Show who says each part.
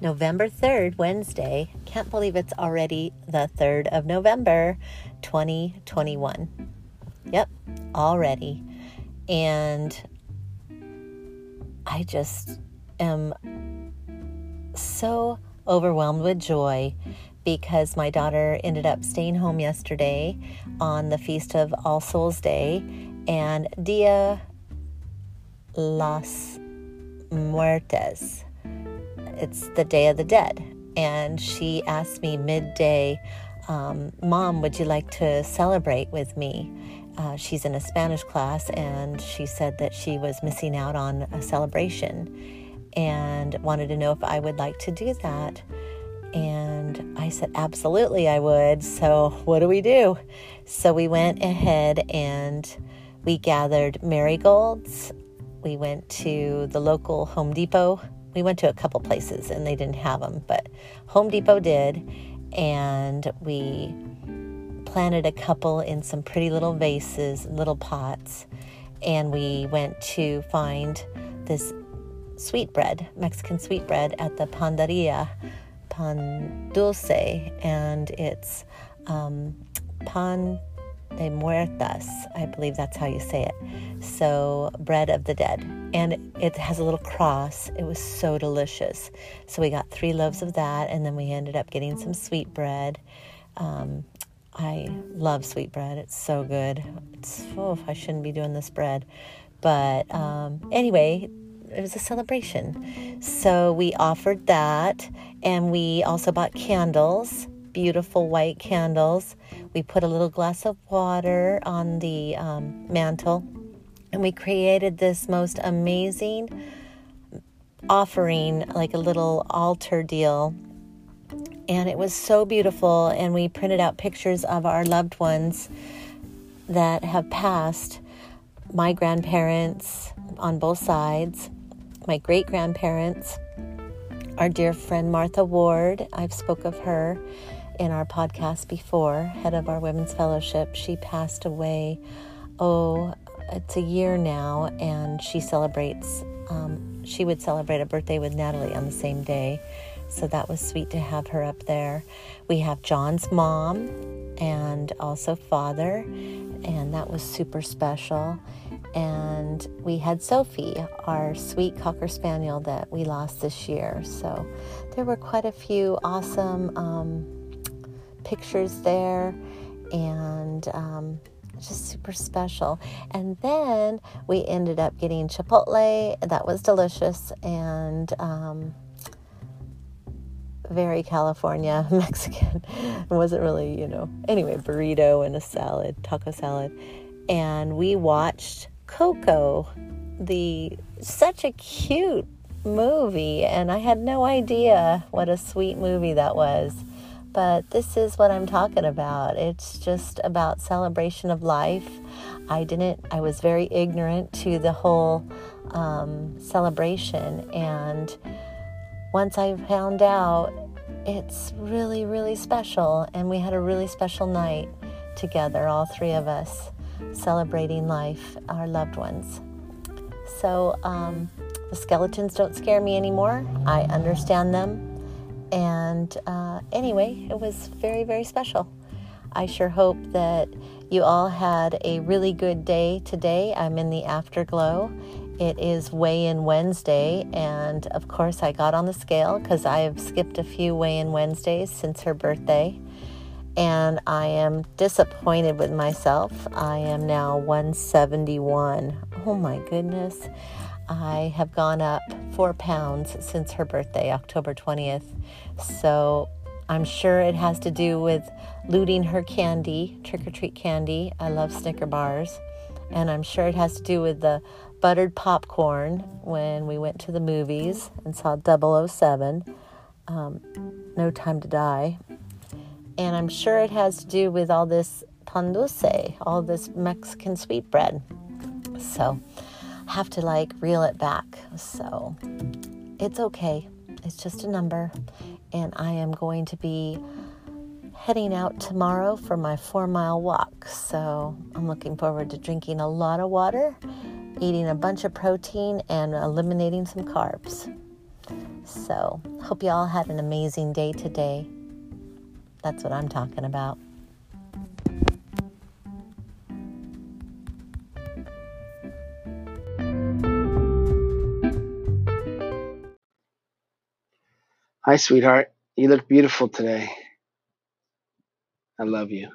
Speaker 1: November 3rd, Wednesday. Can't believe it's already the 3rd of November, 2021. Yep, already. And I just am so overwhelmed with joy because my daughter ended up staying home yesterday on the feast of All Souls Day and Dia las Muertes. It's the Day of the Dead. And she asked me midday, um, Mom, would you like to celebrate with me? Uh, she's in a Spanish class and she said that she was missing out on a celebration and wanted to know if I would like to do that. And I said, Absolutely, I would. So, what do we do? So, we went ahead and we gathered marigolds. We went to the local Home Depot. We went to a couple places and they didn't have them, but Home Depot did. And we planted a couple in some pretty little vases, little pots. And we went to find this sweetbread, Mexican sweetbread at the Panaderia pan dulce, and it's um, pan de muertas. I believe that's how you say it. So, bread of the dead. And it has a little cross. It was so delicious. So, we got three loaves of that, and then we ended up getting some sweet bread. Um, I love sweet bread. It's so good. It's, oh, I shouldn't be doing this bread. But um, anyway, it was a celebration. So we offered that, and we also bought candles, beautiful white candles. We put a little glass of water on the um, mantle, and we created this most amazing offering, like a little altar deal. And it was so beautiful, and we printed out pictures of our loved ones that have passed my grandparents on both sides my great grandparents, our dear friend Martha Ward. I've spoke of her in our podcast before, head of our women's fellowship. She passed away, oh, it's a year now, and she celebrates, um, she would celebrate a birthday with Natalie on the same day. So that was sweet to have her up there. We have John's mom and also father, and that was super special and we had Sophie, our sweet Cocker Spaniel that we lost this year. So there were quite a few awesome um, pictures there and um, just super special. And then we ended up getting Chipotle, that was delicious and um, very California Mexican. it wasn't really, you know, anyway, burrito and a salad, taco salad. And we watched Coco, the such a cute movie, and I had no idea what a sweet movie that was. But this is what I'm talking about. It's just about celebration of life. I didn't, I was very ignorant to the whole um, celebration. And once I found out, it's really, really special. And we had a really special night together, all three of us celebrating life, our loved ones. So um, the skeletons don't scare me anymore. I understand them. And uh, anyway, it was very, very special. I sure hope that you all had a really good day today. I'm in the afterglow. It is weigh in Wednesday, and of course, I got on the scale because I have skipped a few weigh in Wednesdays since her birthday and I am disappointed with myself. I am now 171. Oh my goodness. I have gone up four pounds since her birthday, October 20th. So I'm sure it has to do with looting her candy, trick or treat candy. I love Snicker bars. And I'm sure it has to do with the buttered popcorn when we went to the movies and saw 007, um, No Time to Die. And I'm sure it has to do with all this pan dulce, all this Mexican sweetbread. So have to like reel it back. So it's okay. It's just a number. And I am going to be heading out tomorrow for my four mile walk. So I'm looking forward to drinking a lot of water, eating a bunch of protein, and eliminating some carbs. So, hope you all had an amazing day today. That's what I'm talking about.
Speaker 2: Hi, sweetheart. You look beautiful today. I love you.